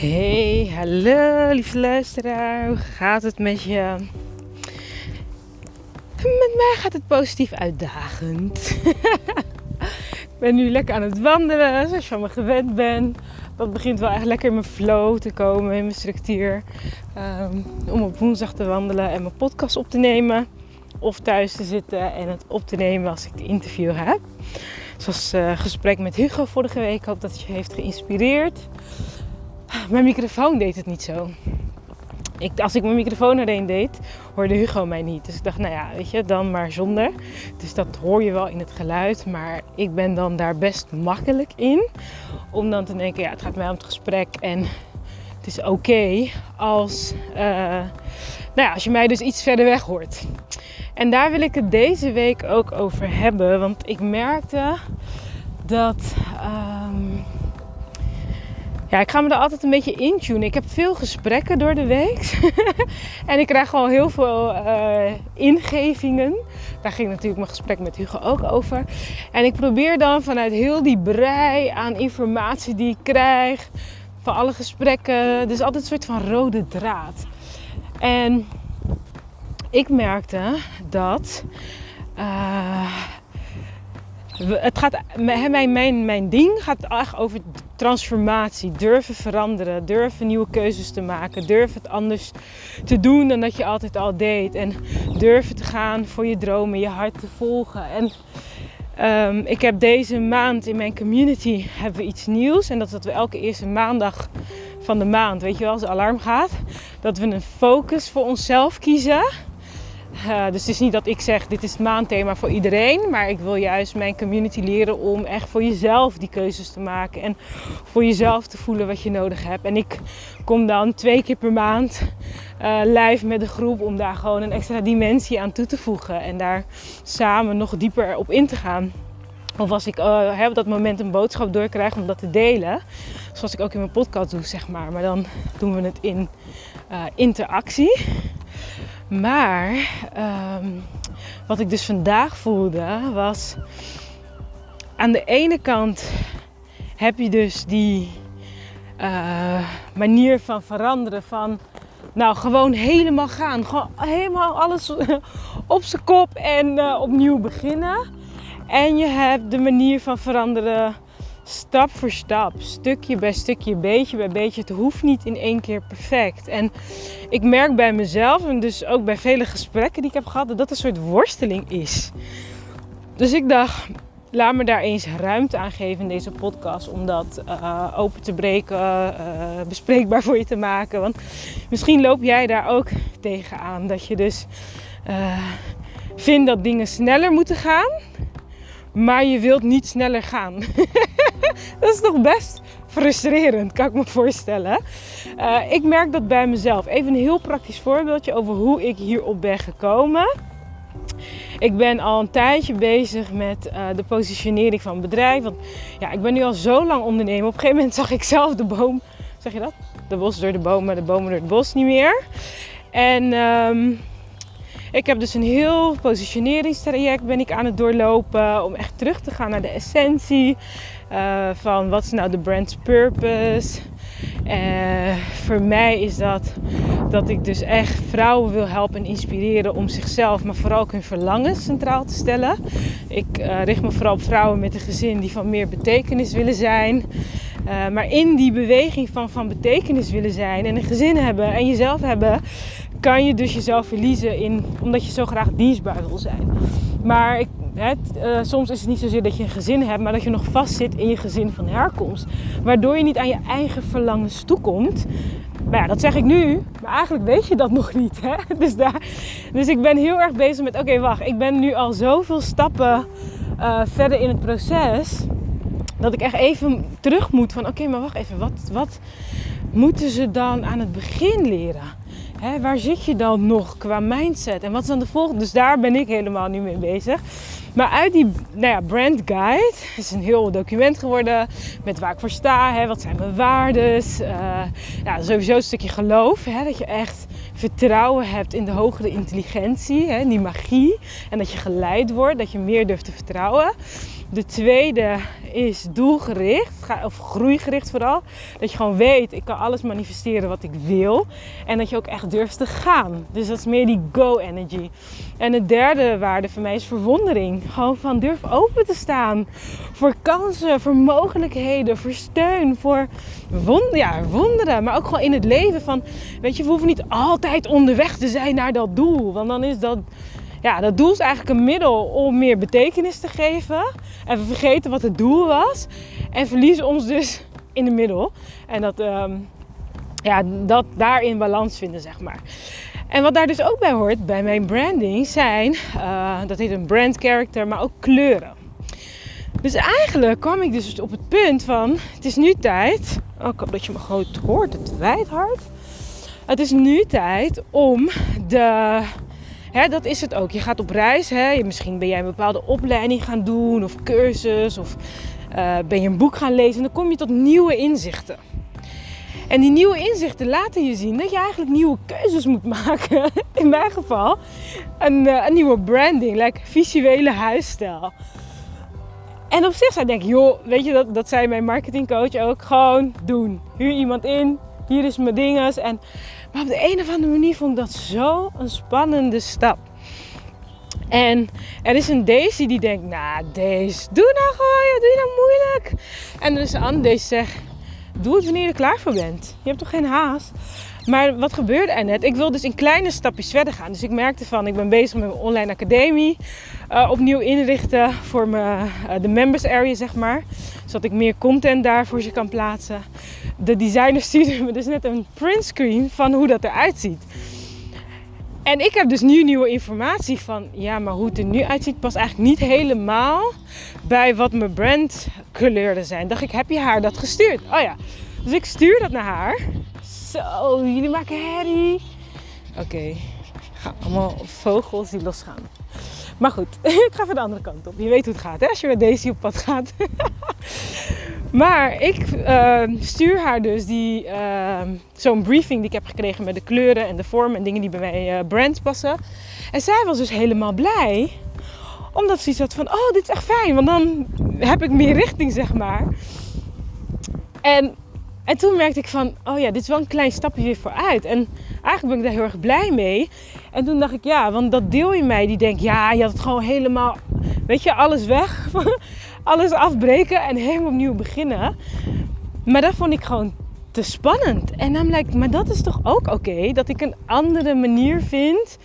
Hey, hallo lieve luisteraar. Hoe gaat het met je? Met mij gaat het positief uitdagend. ik ben nu lekker aan het wandelen, zoals je van me gewend bent. Dat begint wel echt lekker in mijn flow te komen, in mijn structuur. Um, om op woensdag te wandelen en mijn podcast op te nemen. Of thuis te zitten en het op te nemen als ik de interview heb. Zoals uh, gesprek met Hugo vorige week. Ik hoop dat het je heeft geïnspireerd. Mijn microfoon deed het niet zo. Ik, als ik mijn microfoon erin deed, hoorde Hugo mij niet. Dus ik dacht, nou ja, weet je, dan maar zonder. Dus dat hoor je wel in het geluid. Maar ik ben dan daar best makkelijk in. Om dan te denken, ja, het gaat mij om het gesprek. En het is oké als, uh, nou ja, als je mij dus iets verder weg hoort. En daar wil ik het deze week ook over hebben. Want ik merkte dat... Um, ja, ik ga me er altijd een beetje intunen. Ik heb veel gesprekken door de week. en ik krijg gewoon heel veel uh, ingevingen. Daar ging natuurlijk mijn gesprek met Hugo ook over. En ik probeer dan vanuit heel die brei aan informatie die ik krijg. Van alle gesprekken. Dus altijd een soort van rode draad. En ik merkte dat... Uh, het gaat, mijn, mijn, mijn ding gaat echt over transformatie. Durven veranderen, durven nieuwe keuzes te maken, durven het anders te doen dan dat je altijd al deed. En durven te gaan voor je dromen, je hart te volgen. En um, ik heb deze maand in mijn community hebben we iets nieuws. En dat is dat we elke eerste maandag van de maand, weet je wel, als de alarm gaat, dat we een focus voor onszelf kiezen. Uh, dus het is niet dat ik zeg dit is het maandthema voor iedereen, maar ik wil juist mijn community leren om echt voor jezelf die keuzes te maken en voor jezelf te voelen wat je nodig hebt. En ik kom dan twee keer per maand uh, live met de groep om daar gewoon een extra dimensie aan toe te voegen en daar samen nog dieper op in te gaan. Of als ik uh, op dat moment een boodschap doorkrijg om dat te delen. Zoals ik ook in mijn podcast doe, zeg maar. Maar dan doen we het in interactie. Maar um, wat ik dus vandaag voelde was. Aan de ene kant heb je dus die uh, manier van veranderen. Van nou gewoon helemaal gaan. Gewoon helemaal alles op zijn kop en uh, opnieuw beginnen. En je hebt de manier van veranderen stap voor stap, stukje bij stukje, beetje bij beetje. Het hoeft niet in één keer perfect. En ik merk bij mezelf en dus ook bij vele gesprekken die ik heb gehad, dat dat een soort worsteling is. Dus ik dacht, laat me daar eens ruimte aan geven in deze podcast om dat uh, open te breken, uh, bespreekbaar voor je te maken. Want misschien loop jij daar ook tegenaan. Dat je dus uh, vindt dat dingen sneller moeten gaan, maar je wilt niet sneller gaan. dat is toch best frustrerend, kan ik me voorstellen. Uh, ik merk dat bij mezelf. Even een heel praktisch voorbeeldje over hoe ik hierop ben gekomen. Ik ben al een tijdje bezig met uh, de positionering van het bedrijf. Want ja, ik ben nu al zo lang ondernemer. Op een gegeven moment zag ik zelf de boom, zeg je dat? De bos door de bomen, de bomen door het bos niet meer. En um, ik heb dus een heel positioneringstraject ben ik aan het doorlopen om echt terug te gaan naar de essentie uh, van wat is nou de brand's purpose. Uh, voor mij is dat dat ik dus echt vrouwen wil helpen en inspireren om zichzelf, maar vooral ook hun verlangens centraal te stellen. Ik uh, richt me vooral op vrouwen met een gezin die van meer betekenis willen zijn. Maar in die beweging van van betekenis willen zijn en een gezin hebben en jezelf hebben, kan je dus jezelf verliezen in, omdat je zo graag dienstbaar wil zijn. Maar ik, uh, soms is het niet zozeer dat je een gezin hebt, maar dat je nog vastzit in je gezin van herkomst. Waardoor je niet aan je eigen verlangens toekomt. Maar ja, dat zeg ik nu, maar eigenlijk weet je dat nog niet. Hè? Dus, daar, dus ik ben heel erg bezig met: oké, wacht, ik ben nu al zoveel stappen uh, verder in het proces. Dat ik echt even terug moet van: oké, maar wacht even, wat, wat moeten ze dan aan het begin leren? Hè, waar zit je dan nog qua mindset? En wat is dan de volgende? Dus daar ben ik helemaal nu mee bezig. Maar uit die nou ja, brand guide is een heel document geworden met waar ik voor sta, hè, wat zijn mijn waarden. Uh, ja, sowieso een stukje geloof, hè, dat je echt vertrouwen hebt in de hogere intelligentie, hè, die magie. En dat je geleid wordt, dat je meer durft te vertrouwen. De tweede is doelgericht, of groeigericht vooral. Dat je gewoon weet, ik kan alles manifesteren wat ik wil. En dat je ook echt durft te gaan. Dus dat is meer die go-energy. En de derde waarde voor mij is verwondering. Gewoon van durf open te staan voor kansen, voor mogelijkheden, voor steun, voor ja, wonderen. Maar ook gewoon in het leven van, weet je, we hoeven niet altijd onderweg te zijn naar dat doel. Want dan is dat ja, dat doel is eigenlijk een middel om meer betekenis te geven. En we vergeten wat het doel was. En verliezen ons dus in de middel. En dat, um, ja, dat daarin balans vinden, zeg maar. En wat daar dus ook bij hoort, bij mijn branding, zijn, uh, dat heet een brand character, maar ook kleuren. Dus eigenlijk kwam ik dus op het punt van, het is nu tijd, oh, ik dat je me goed hoort, het wijd hard. Het is nu tijd om de Dat is het ook. Je gaat op reis. Hè. Misschien ben jij een bepaalde opleiding gaan doen of cursus of uh, ben je een boek gaan lezen. En dan kom je tot nieuwe inzichten. En die nieuwe inzichten laten je zien dat je eigenlijk nieuwe keuzes moet maken. In mijn geval een, uh, een nieuwe branding, like visuele huisstijl. En op zich zou ik denken, joh, weet je, dat, dat zei mijn marketingcoach ook. Gewoon doen. Huur iemand in. Hier is mijn dinges. En maar op de een of andere manier vond ik dat zo een spannende stap. En er is een Daisy die denkt, nou Daisy, doe nou gewoon, doe je nou moeilijk? En er is een andere Daisy zegt, doe het wanneer je er klaar voor bent. Je hebt toch geen haast? Maar wat gebeurde er net? Ik wil dus in kleine stapjes verder gaan. Dus ik merkte van, ik ben bezig met mijn online academie. Uh, opnieuw inrichten voor mijn, uh, de members area, zeg maar. Zodat ik meer content daar voor ze kan plaatsen. De designer stuurde me dus net een printscreen van hoe dat eruit ziet. En ik heb dus nu nieuwe informatie van, ja, maar hoe het er nu uitziet past eigenlijk niet helemaal bij wat mijn brandkleuren zijn. Dacht ik, heb je haar dat gestuurd? Oh ja, dus ik stuur dat naar haar. Zo, jullie maken herrie. Oké, okay. allemaal vogels die losgaan. Maar goed, ik ga van de andere kant op. Je weet hoe het gaat hè? als je met deze op pad gaat. maar ik uh, stuur haar dus die, uh, zo'n briefing die ik heb gekregen met de kleuren en de vorm en dingen die bij mij uh, brand passen. En zij was dus helemaal blij. Omdat ze iets had van, oh dit is echt fijn. Want dan heb ik meer richting zeg maar. En en toen merkte ik van, oh ja, dit is wel een klein stapje weer vooruit. En eigenlijk ben ik daar heel erg blij mee. En toen dacht ik, ja, want dat deel in mij die denkt, ja, je had het gewoon helemaal, weet je, alles weg. alles afbreken en helemaal opnieuw beginnen. Maar dat vond ik gewoon te spannend. En dan lijkt, maar dat is toch ook oké, dat ik een andere manier vind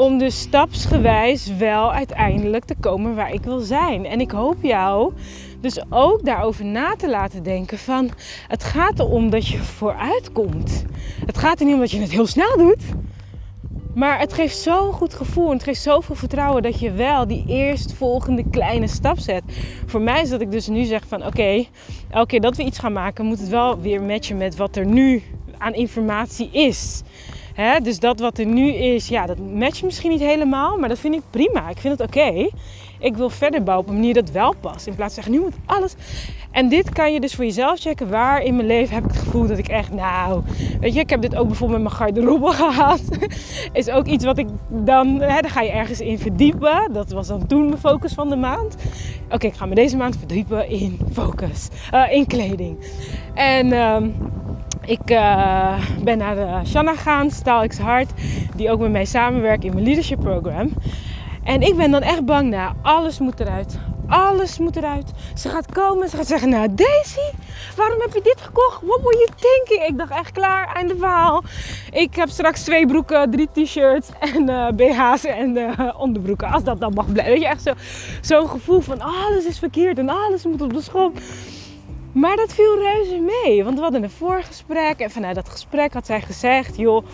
om dus stapsgewijs wel uiteindelijk te komen waar ik wil zijn. En ik hoop jou dus ook daarover na te laten denken van het gaat erom dat je vooruit komt. Het gaat er niet om dat je het heel snel doet. Maar het geeft zo'n goed gevoel en het geeft zoveel vertrouwen dat je wel die eerstvolgende kleine stap zet. Voor mij is dat ik dus nu zeg van oké, elke keer dat we iets gaan maken moet het wel weer matchen met wat er nu aan informatie is. Hè? Dus dat wat er nu is, ja, dat matcht misschien niet helemaal, maar dat vind ik prima. Ik vind het oké. Ik wil verder bouwen op een manier dat wel past. In plaats van zeggen, nu moet alles. En dit kan je dus voor jezelf checken. Waar in mijn leven heb ik het gevoel dat ik echt, nou, weet je, ik heb dit ook bijvoorbeeld met mijn garderobe gehad. is ook iets wat ik dan, hè, dan ga je ergens in verdiepen. Dat was dan toen mijn focus van de maand. Oké, ik ga me deze maand verdiepen in focus, uh, in kleding. En. Uh, ik uh, ben naar de Shanna gegaan, Staal X Hart, die ook met mij samenwerkt in mijn leadership program. En ik ben dan echt bang, nou, alles moet eruit. Alles moet eruit. Ze gaat komen, ze gaat zeggen, nou Daisy, waarom heb je dit gekocht? What were you thinking? Ik dacht echt klaar, einde verhaal. Ik heb straks twee broeken, drie t-shirts en uh, eh, BH's en uh, onderbroeken. Als dat dan mag blijven. Weet je, echt zo'n zo gevoel van alles is verkeerd en alles moet op de schop. Maar dat viel reuze mee, want we hadden een voorgesprek en vanuit dat gesprek had zij gezegd: joh,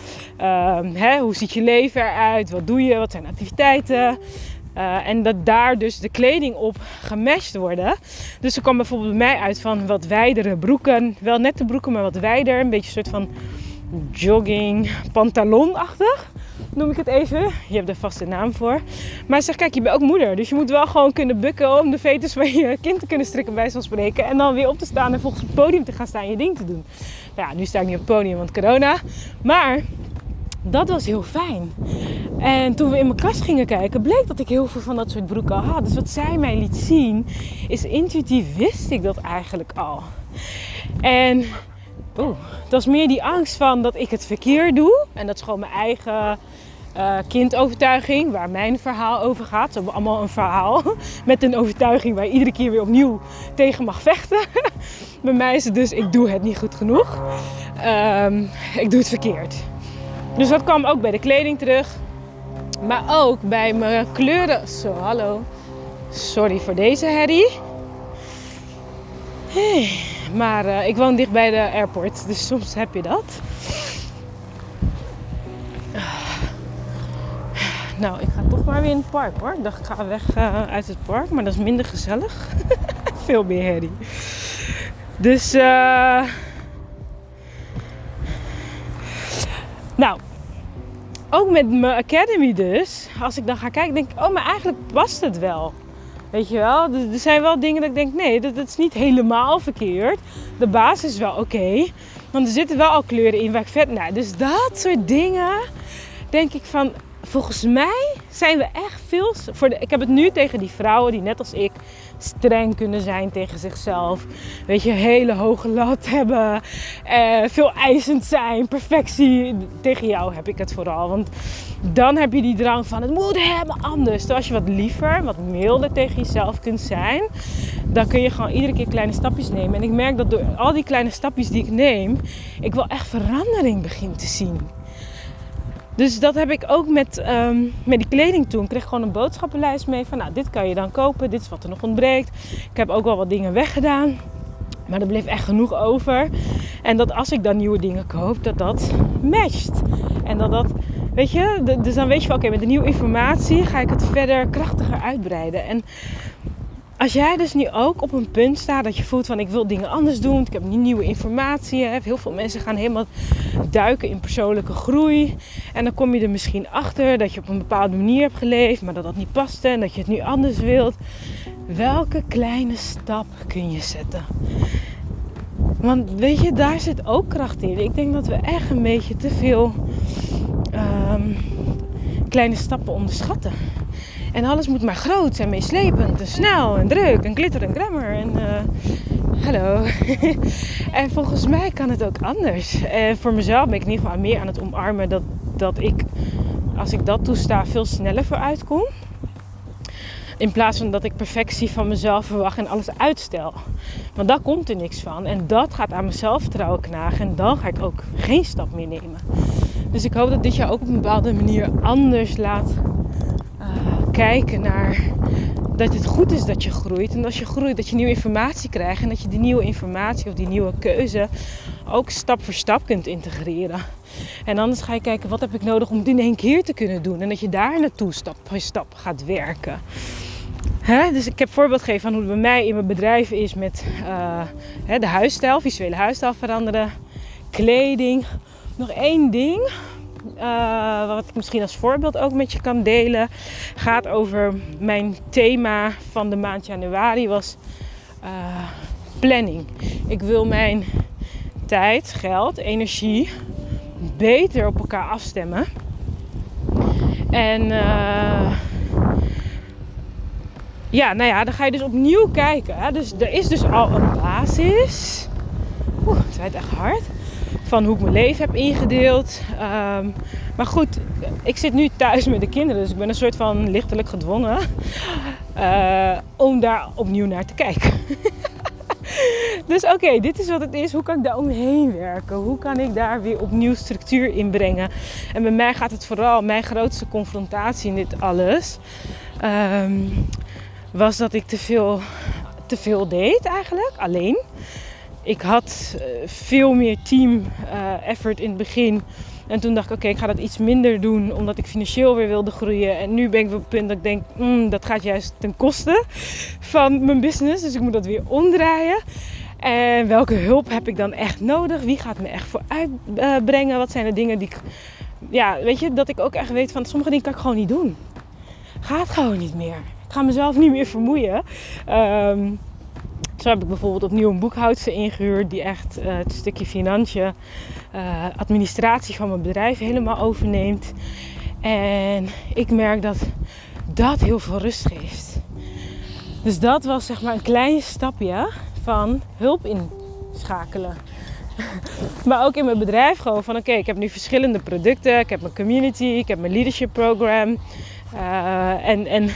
uh, hè, hoe ziet je leven eruit? Wat doe je? Wat zijn activiteiten? Uh, en dat daar dus de kleding op gematcht worden. Dus er kwam bijvoorbeeld bij mij uit van wat wijdere broeken. Wel nette broeken, maar wat wijder. Een beetje een soort van jogging, pantalonachtig noem ik het even. Je hebt er vast een naam voor. Maar zeg, kijk, je bent ook moeder. Dus je moet wel gewoon kunnen bukken om de fetus van je kind te kunnen strikken, bij zo'n spreken. En dan weer op te staan en volgens het podium te gaan staan je ding te doen. Nou ja, nu sta ik niet op het podium, want corona. Maar Dat was heel fijn. En toen we in mijn kast gingen kijken, bleek dat ik heel veel van dat soort broeken al had. Dus wat zij mij liet zien, is intuïtief wist ik dat eigenlijk al. En oeh, het was meer die angst van dat ik het verkeerd doe. En dat is gewoon mijn eigen uh, kindovertuiging, waar mijn verhaal over gaat. Ze hebben allemaal een verhaal met een overtuiging waar je iedere keer weer opnieuw tegen mag vechten. Bij mij is het dus, ik doe het niet goed genoeg. Um, ik doe het verkeerd. Dus dat kwam ook bij de kleding terug. Maar ook bij mijn kleuren. Zo, hallo. Sorry voor deze herrie. Hey. Maar uh, ik woon dicht bij de airport, dus soms heb je dat. Nou, ik ga toch maar weer in het park hoor. Ik dacht, ik ga weg uh, uit het park, maar dat is minder gezellig. Veel meer herrie. Dus, uh... nou, ook met mijn academy dus. Als ik dan ga kijken, denk ik, oh, maar eigenlijk past het wel. Weet je wel, er zijn wel dingen dat ik denk, nee, dat, dat is niet helemaal verkeerd. De basis is wel oké. want er zitten wel al kleuren in waar ik vet... Nou, dus dat soort dingen denk ik van volgens mij zijn we echt veel. Voor de, ik heb het nu tegen die vrouwen die net als ik streng kunnen zijn tegen zichzelf. Weet je, hele hoge lat hebben. Eh, veel eisend zijn. Perfectie. Tegen jou heb ik het vooral. Want dan heb je die drang van het moet helemaal anders. Terwijl als je wat liever, wat milder tegen jezelf kunt zijn. Dan kun je gewoon iedere keer kleine stapjes nemen. En ik merk dat door al die kleine stapjes die ik neem. Ik wel echt verandering begin te zien. Dus dat heb ik ook met, um, met die kleding toen. Ik kreeg gewoon een boodschappenlijst mee van, nou, dit kan je dan kopen. Dit is wat er nog ontbreekt. Ik heb ook wel wat dingen weggedaan. Maar er bleef echt genoeg over. En dat als ik dan nieuwe dingen koop, dat dat matcht. En dat dat, weet je, dus dan weet je van oké, met de nieuwe informatie ga ik het verder krachtiger uitbreiden. En als jij dus nu ook op een punt staat dat je voelt van ik wil dingen anders doen, ik heb nieuwe informatie. Heel veel mensen gaan helemaal duiken in persoonlijke groei. En dan kom je er misschien achter dat je op een bepaalde manier hebt geleefd, maar dat dat niet paste en dat je het nu anders wilt. Welke kleine stap kun je zetten? Want weet je, daar zit ook kracht in. Ik denk dat we echt een beetje te veel um, kleine stappen onderschatten. En alles moet maar groot en meeslepend en snel en druk en glitter en glamour. En uh, hallo. en volgens mij kan het ook anders. En voor mezelf ben ik in ieder geval meer aan het omarmen dat, dat ik, als ik dat toesta, veel sneller vooruit kom. In plaats van dat ik perfectie van mezelf verwacht en alles uitstel. Want daar komt er niks van. En dat gaat aan mijn zelfvertrouwen knagen. En dan ga ik ook geen stap meer nemen. Dus ik hoop dat dit jou ook op een bepaalde manier anders laat kijken naar dat het goed is dat je groeit. En als je groeit, dat je nieuwe informatie krijgt. En dat je die nieuwe informatie of die nieuwe keuze ook stap voor stap kunt integreren. En anders ga je kijken, wat heb ik nodig om het in één keer te kunnen doen? En dat je daar naartoe stap voor stap gaat werken. Dus ik heb voorbeeld gegeven van hoe het bij mij in mijn bedrijf is met uh, de huisstijl, visuele huisstijl veranderen, kleding. Nog één ding uh, wat ik misschien als voorbeeld ook met je kan delen, gaat over mijn thema van de maand januari was uh, planning. Ik wil mijn tijd, geld, energie beter op elkaar afstemmen. En ja, nou ja, dan ga je dus opnieuw kijken. Hè? Dus er is dus al een basis. Oeh, het rijdt echt hard van hoe ik mijn leven heb ingedeeld. Um, maar goed, ik zit nu thuis met de kinderen, dus ik ben een soort van lichtelijk gedwongen uh, om daar opnieuw naar te kijken. dus oké, dit is wat het is. Hoe kan ik daar omheen werken? Hoe kan ik daar weer opnieuw structuur in brengen? En bij mij gaat het vooral, mijn grootste confrontatie in dit alles, um, was dat ik te veel, te veel deed eigenlijk, alleen ik had eh, veel meer team eh, effort in het begin. En toen dacht ik, oké, ik ga dat iets minder doen, omdat ik financieel weer wilde groeien. En nu ben ik op het punt dat ik denk, mm, dat gaat juist ten koste van mijn business. Dus ik moet dat weer omdraaien. En welke hulp heb ik dan echt nodig? Wie gaat me echt vooruit uh, brengen? Wat zijn de dingen die ik... Ja, weet je, dat ik ook echt weet van sommige dingen kan ik gewoon niet doen. Gaat gewoon niet meer. Ik ga mezelf niet meer vermoeien. Um, Zo heb ik bijvoorbeeld opnieuw een boekhoudster ingehuurd die echt uh, het stukje financiën, uh, administratie van mijn bedrijf helemaal overneemt. En ik merk dat dat heel veel rust geeft. Dus dat was zeg maar een klein stapje van hulp inschakelen. maar ook in mijn bedrijf gewoon van oké, ik heb nu verschillende producten. Ik heb mijn community, ik heb mijn leadership program. Uh, en, en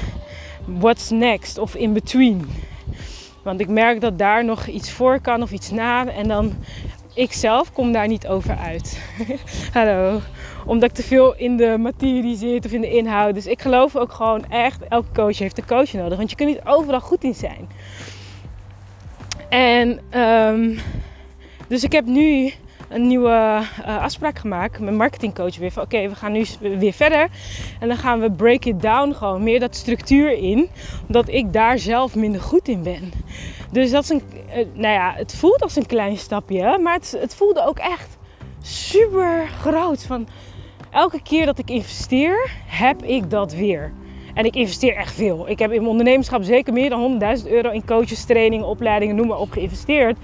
what's next of in between. Want ik merk dat daar nog iets voor kan of iets na. En dan ik zelf kom daar niet over uit. Hallo. Omdat ik te veel in de materie zit of in de inhoud. Dus ik geloof ook gewoon echt, elke coach heeft een coach nodig. Want je kunt niet overal goed in zijn. En um, dus ik heb nu een nieuwe uh, afspraak gemaakt met marketingcoach weer. Van oké, we gaan nu weer verder. En dan gaan we break it down gewoon. Meer dat structuur in. Omdat ik daar zelf minder goed in ben. Dus dat is een, uh, nou ja, het voelt als een klein stapje. Maar het, het voelde ook echt super groot. Van elke keer dat ik investeer, heb ik dat weer. En ik investeer echt veel. Ik heb in mijn ondernemerschap zeker meer dan 100.000 euro in coaches, trainingen, opleidingen, noem maar op geïnvesteerd.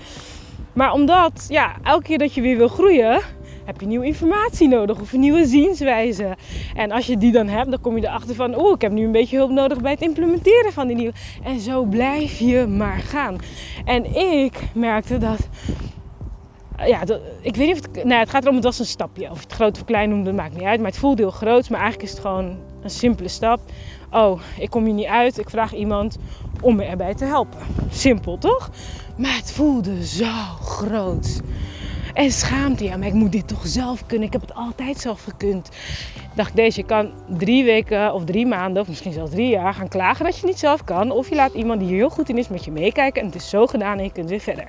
Maar omdat, ja, elke keer dat je weer wil groeien, heb je nieuwe informatie nodig of een nieuwe zienswijze. En als je die dan hebt, dan kom je erachter van, oeh, ik heb nu een beetje hulp nodig bij het implementeren van die nieuwe. En zo blijf je maar gaan. En ik merkte dat ja, ik weet niet of het, nou, het gaat erom, het was een stapje. Of het groot of klein noemt, dat maakt niet uit. Maar het voelde heel groot, maar eigenlijk is het gewoon een simpele stap. Oh, ik kom hier niet uit, ik vraag iemand om me erbij te helpen. Simpel, toch? Maar het voelde zo groot. En schaamte, ja, maar ik moet dit toch zelf kunnen. Ik heb het altijd zelf gekund. Dacht, deze, je kan drie weken of drie maanden, of misschien zelfs drie jaar gaan klagen dat je niet zelf kan. Of je laat iemand die heel goed in is met je meekijken en het is zo gedaan en je kunt weer verder.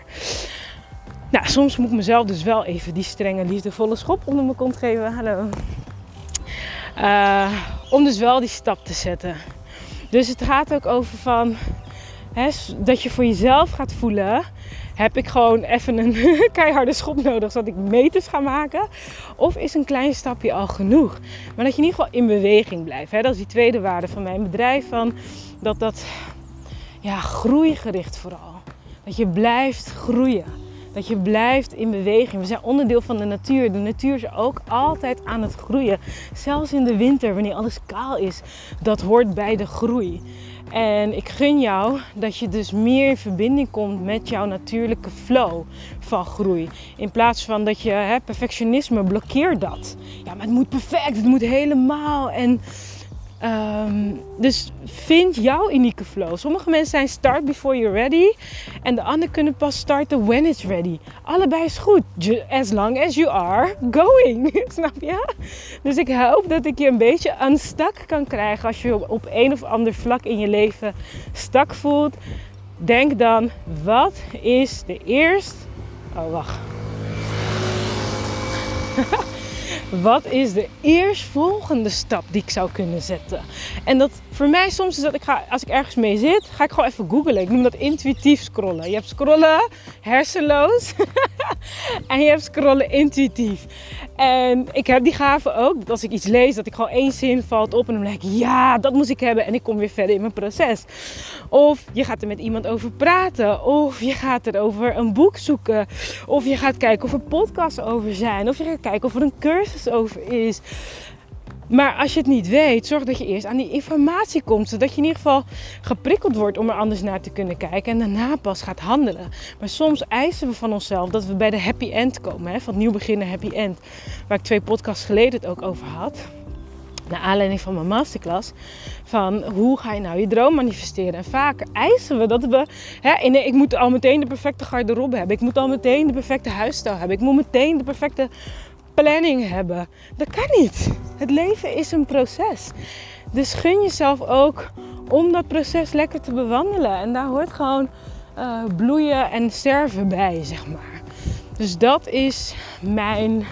Nou, soms moet ik mezelf dus wel even die strenge, liefdevolle schop onder mijn kont geven. Hallo. Uh, om dus wel die stap te zetten. Dus het gaat ook over van dat je voor jezelf gaat voelen. Heb ik gewoon even een keiharde schop nodig zodat ik meters ga maken? Of is een klein stapje al genoeg? Maar dat je in ieder geval in beweging blijft. Hè? Dat is die tweede waarde van mijn bedrijf. Van dat dat ja, groeigericht vooral. Dat je blijft groeien. Dat je blijft in beweging. We zijn onderdeel van de natuur. De natuur is ook altijd aan het groeien. Zelfs in de winter, wanneer alles kaal is. Dat hoort bij de groei. En ik gun jou dat je dus meer in verbinding komt met jouw natuurlijke flow van groei. In plaats van dat je hè, perfectionisme blokkeert dat. Ja, maar het moet perfect, het moet helemaal. En Um, dus vind jouw unieke flow. Sommige mensen zijn start before you're ready. En de anderen kunnen pas starten when it's ready. Allebei is goed. As long as you are going. Snap je? Dus ik hoop dat ik je een beetje unstuck kan krijgen. Als je op een of ander vlak in je leven stak voelt. Denk dan, wat is de eerste... Oh, wacht. wat is de eerstvolgende stap die ik zou kunnen zetten? En dat voor mij soms is dat ik ga, als ik ergens mee zit, ga ik gewoon even googlen. Ik noem dat intuïtief scrollen. Je hebt scrollen hersenloos en je hebt scrollen intuïtief. En ik heb die gave ook, dat als ik iets lees, dat ik gewoon één zin valt op en dan denk ik, ja, dat moet ik hebben. En ik kom weer verder in mijn proces. Of je gaat er met iemand over praten. Of je gaat er over een boek zoeken. Of je gaat kijken of er podcasts over zijn. Of je gaat kijken of er een cursus over is. Maar als je het niet weet, zorg dat je eerst aan die informatie komt. Zodat je in ieder geval geprikkeld wordt om er anders naar te kunnen kijken. En daarna pas gaat handelen. Maar soms eisen we van onszelf dat we bij de happy end komen. Hè? Van nieuw beginnen happy end. Waar ik twee podcasts geleden het ook over had. Naar aanleiding van mijn masterclass. Van hoe ga je nou je droom manifesteren? En vaak eisen we dat we. Hè, nee, ik moet al meteen de perfecte garderobe hebben. Ik moet al meteen de perfecte huisstijl hebben. Ik moet meteen de perfecte planning hebben. Dat kan niet. Het leven is een proces. Dus gun jezelf ook om dat proces lekker te bewandelen. En daar hoort gewoon uh, bloeien en sterven bij, zeg maar. Dus dat is mijn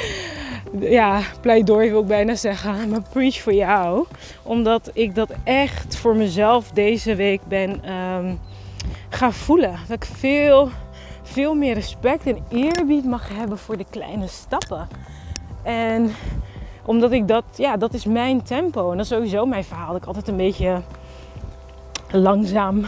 ja, pleidooi wil ik bijna zeggen. Maar preach voor jou. Omdat ik dat echt voor mezelf deze week ben um, gaan voelen. Dat ik veel veel meer respect en eerbied mag hebben voor de kleine stappen. En omdat ik dat, ja, dat is mijn tempo. En dat is sowieso mijn verhaal. Ik altijd een beetje langzaam.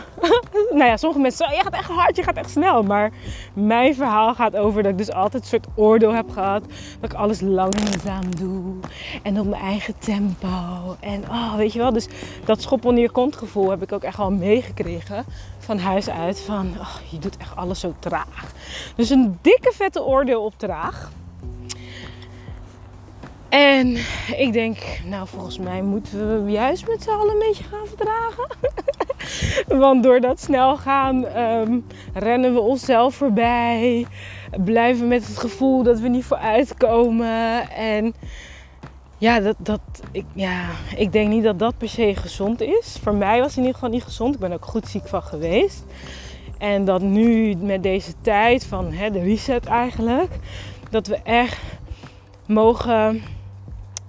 nou ja, sommige mensen zeggen, je gaat echt hard, je gaat echt snel. Maar mijn verhaal gaat over dat ik dus altijd een soort oordeel heb gehad. Dat ik alles langzaam doe. En op mijn eigen tempo. En oh, weet je wel. Dus dat schop onder je kont gevoel heb ik ook echt wel meegekregen. Van huis uit. Van, oh, je doet echt alles zo traag. Dus een dikke vette oordeel op traag. En ik denk, nou volgens mij moeten we juist met z'n allen een beetje gaan verdragen. Want door dat snel gaan ehm, rennen we onszelf voorbij. Blijven met het gevoel dat we niet vooruitkomen. En ja, dat, dat, ik, ja, ik denk niet dat dat per se gezond is. Voor mij was het in ieder geval niet gezond. Ik ben ook goed ziek van geweest. En dat nu met deze tijd van hè, de reset eigenlijk, dat we echt mogen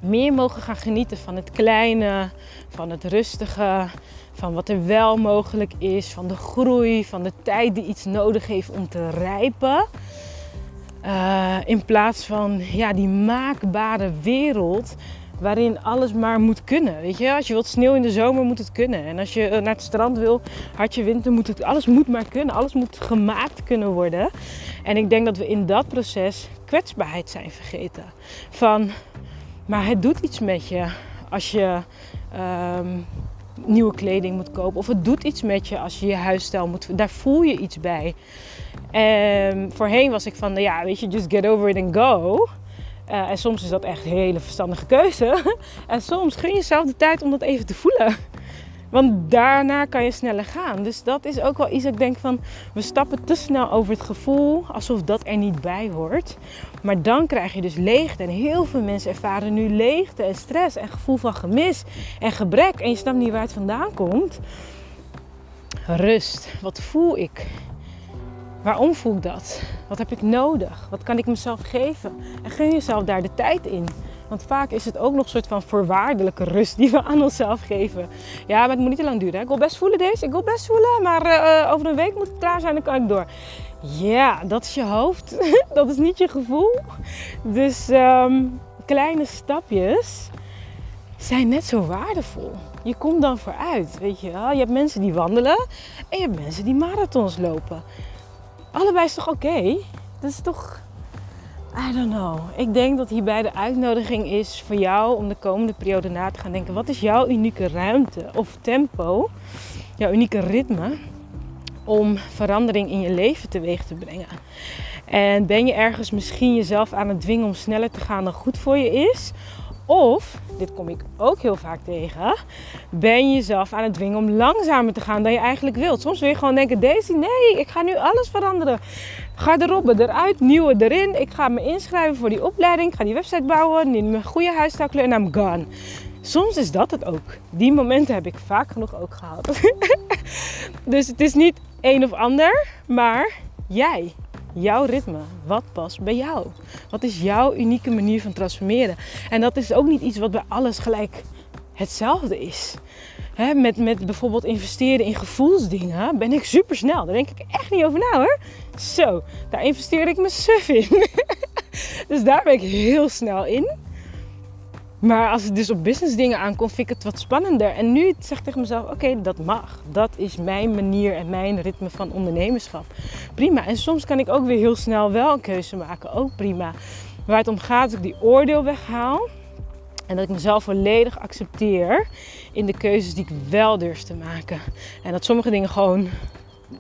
meer mogen gaan genieten van het kleine, van het rustige, van wat er wel mogelijk is, van de groei, van de tijd die iets nodig heeft om te rijpen. Uh, in plaats van ja, die maakbare wereld waarin alles maar moet kunnen. Weet je, als je wilt sneeuw in de zomer moet het kunnen. En als je naar het strand wil, hartje winter moet het, alles moet maar kunnen. Alles moet gemaakt kunnen worden. En ik denk dat we in dat proces kwetsbaarheid zijn vergeten. Van maar het doet iets met je als je ehm, nieuwe kleding moet kopen. Of het doet iets met je als je je huisstijl moet. Daar voel je iets bij. En voorheen was ik van, ja, weet je, just get over it and go. Uh, en soms is dat echt een hele verstandige keuze. en soms gun je jezelf de tijd om dat even te voelen. Want daarna kan je sneller gaan. Dus dat is ook wel iets dat ik denk van... We stappen te snel over het gevoel alsof dat er niet bij hoort. Maar dan krijg je dus leegte. En heel veel mensen ervaren nu leegte en stress en gevoel van gemis en gebrek. En je snapt niet waar het vandaan komt. Rust. Wat voel ik? Waarom voel ik dat? Wat heb ik nodig? Wat kan ik mezelf geven? En gun jezelf daar de tijd in. Want vaak is het ook nog een soort van voorwaardelijke rust die we aan onszelf geven. Ja, maar het moet niet te lang duren. Ik wil best voelen deze, ik wil best voelen, maar uh, over een week moet het klaar zijn, dan kan ik door. Ja, dat is je hoofd. dat is niet je gevoel. Dus um, kleine stapjes zijn net zo waardevol. Je komt dan vooruit, weet je wel. Je hebt mensen die wandelen en je hebt mensen die marathons lopen. Allebei is toch oké? Dat is toch I don't know. Ik denk dat hierbij de uitnodiging is voor jou om de komende periode na te gaan denken: wat is jouw unieke ruimte of tempo, jouw unieke ritme om verandering in je leven teweeg te brengen? En ben je ergens misschien jezelf aan het dwingen om sneller te gaan dan goed voor je is? Of, dit kom ik ook heel vaak tegen, ben je jezelf aan het dwingen om langzamer te gaan dan je eigenlijk wilt. Soms wil je gewoon denken, Daisy, nee, ik ga nu alles veranderen. Garderobe eruit, nieuwe erin. Ik ga me inschrijven voor die opleiding. Ik ga die website bouwen, mijn goede huisstijlkleur en I'm gone. Soms is dat het ook. Die momenten heb ik vaak genoeg ook gehad. dus het is niet een of ander, maar jij jouw ritme. Wat past bij jou? Wat is jouw unieke manier van transformeren? En dat is ook niet iets wat bij alles gelijk hetzelfde is. Met, met bijvoorbeeld investeren in gevoelsdingen ben ik super snel. Daar denk ik echt niet over na hoor. Zo, daar investeer ik mijn suf in. dus daar ben ik heel snel in. Maar als het dus op business dingen aankomt, vind ik het wat spannender. En nu zeg ik tegen mezelf, oké, dat mag. Dat is mijn manier en mijn ritme van ondernemerschap. Prima. En soms kan ik ook weer heel snel wel een keuze maken. Ook prima. Waar het om gaat, dat ik die oordeel weghaal. En dat ik mezelf volledig accepteer in de keuzes die ik wel durf te maken. En dat sommige dingen gewoon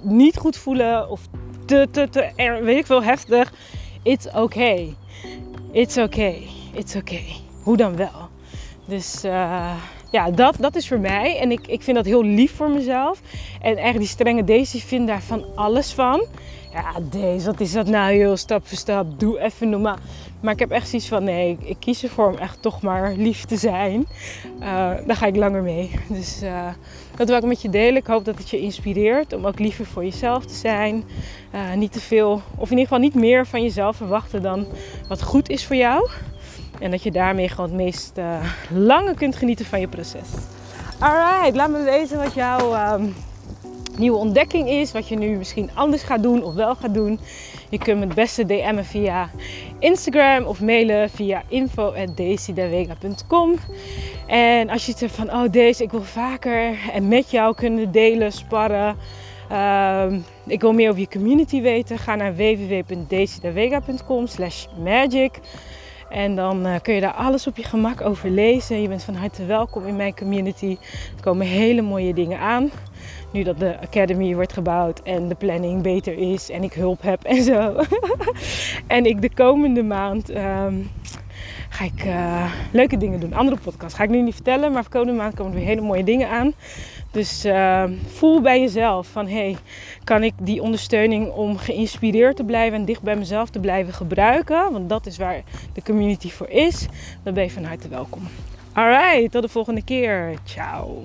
niet goed voelen of te, te, te, weet ik veel, heftig. It's okay. It's okay. It's okay hoe dan wel? Dus uh, ja, dat, dat is voor mij. En ik, ik vind dat heel lief voor mezelf. En echt die strenge Daisy vindt daar van alles van. Ja, deze, wat is dat nou heel stap voor stap. Doe even normaal. Maar ik heb echt zoiets van, nee, ik, kies ervoor om echt toch maar lief te zijn. Uh, daar ga ik langer mee. Dus uh, dat wil ik met je delen. Ik hoop dat het je inspireert om ook liever voor jezelf te zijn. Uh, niet te veel, of in ieder geval niet meer van jezelf verwachten dan wat goed is voor jou. En dat je daarmee gewoon het meest uh, lange kunt genieten van je proces. Alright, laat me weten wat jouw um, nieuwe ontdekking is, wat je nu misschien anders gaat doen of wel gaat doen. Je kunt me het beste DM'en via Instagram of mailen via info.daisydewega.com. En als je het van, oh deze, ik wil vaker en met jou kunnen delen, sparren. Ehm, ik wil meer over je community weten. Ga naar www.daisydewega.com slash magic. En dan uh, kun je daar alles op je gemak over lezen. Je bent van harte welkom in mijn community. Er komen hele mooie dingen aan. Nu dat de academy wordt gebouwd en de planning beter is en ik hulp heb en zo. en ik de komende maand um, ga ik uh, leuke dingen doen. Andere podcast ga ik nu niet vertellen, maar de komende maand komen er weer hele mooie dingen aan. Dus uh, voel bij jezelf van hey, kan ik die ondersteuning om geïnspireerd te blijven en dicht bij mezelf te blijven gebruiken? Want dat is waar de community voor is. Dan ben je van harte welkom. Alright, tot de volgende keer. Ciao.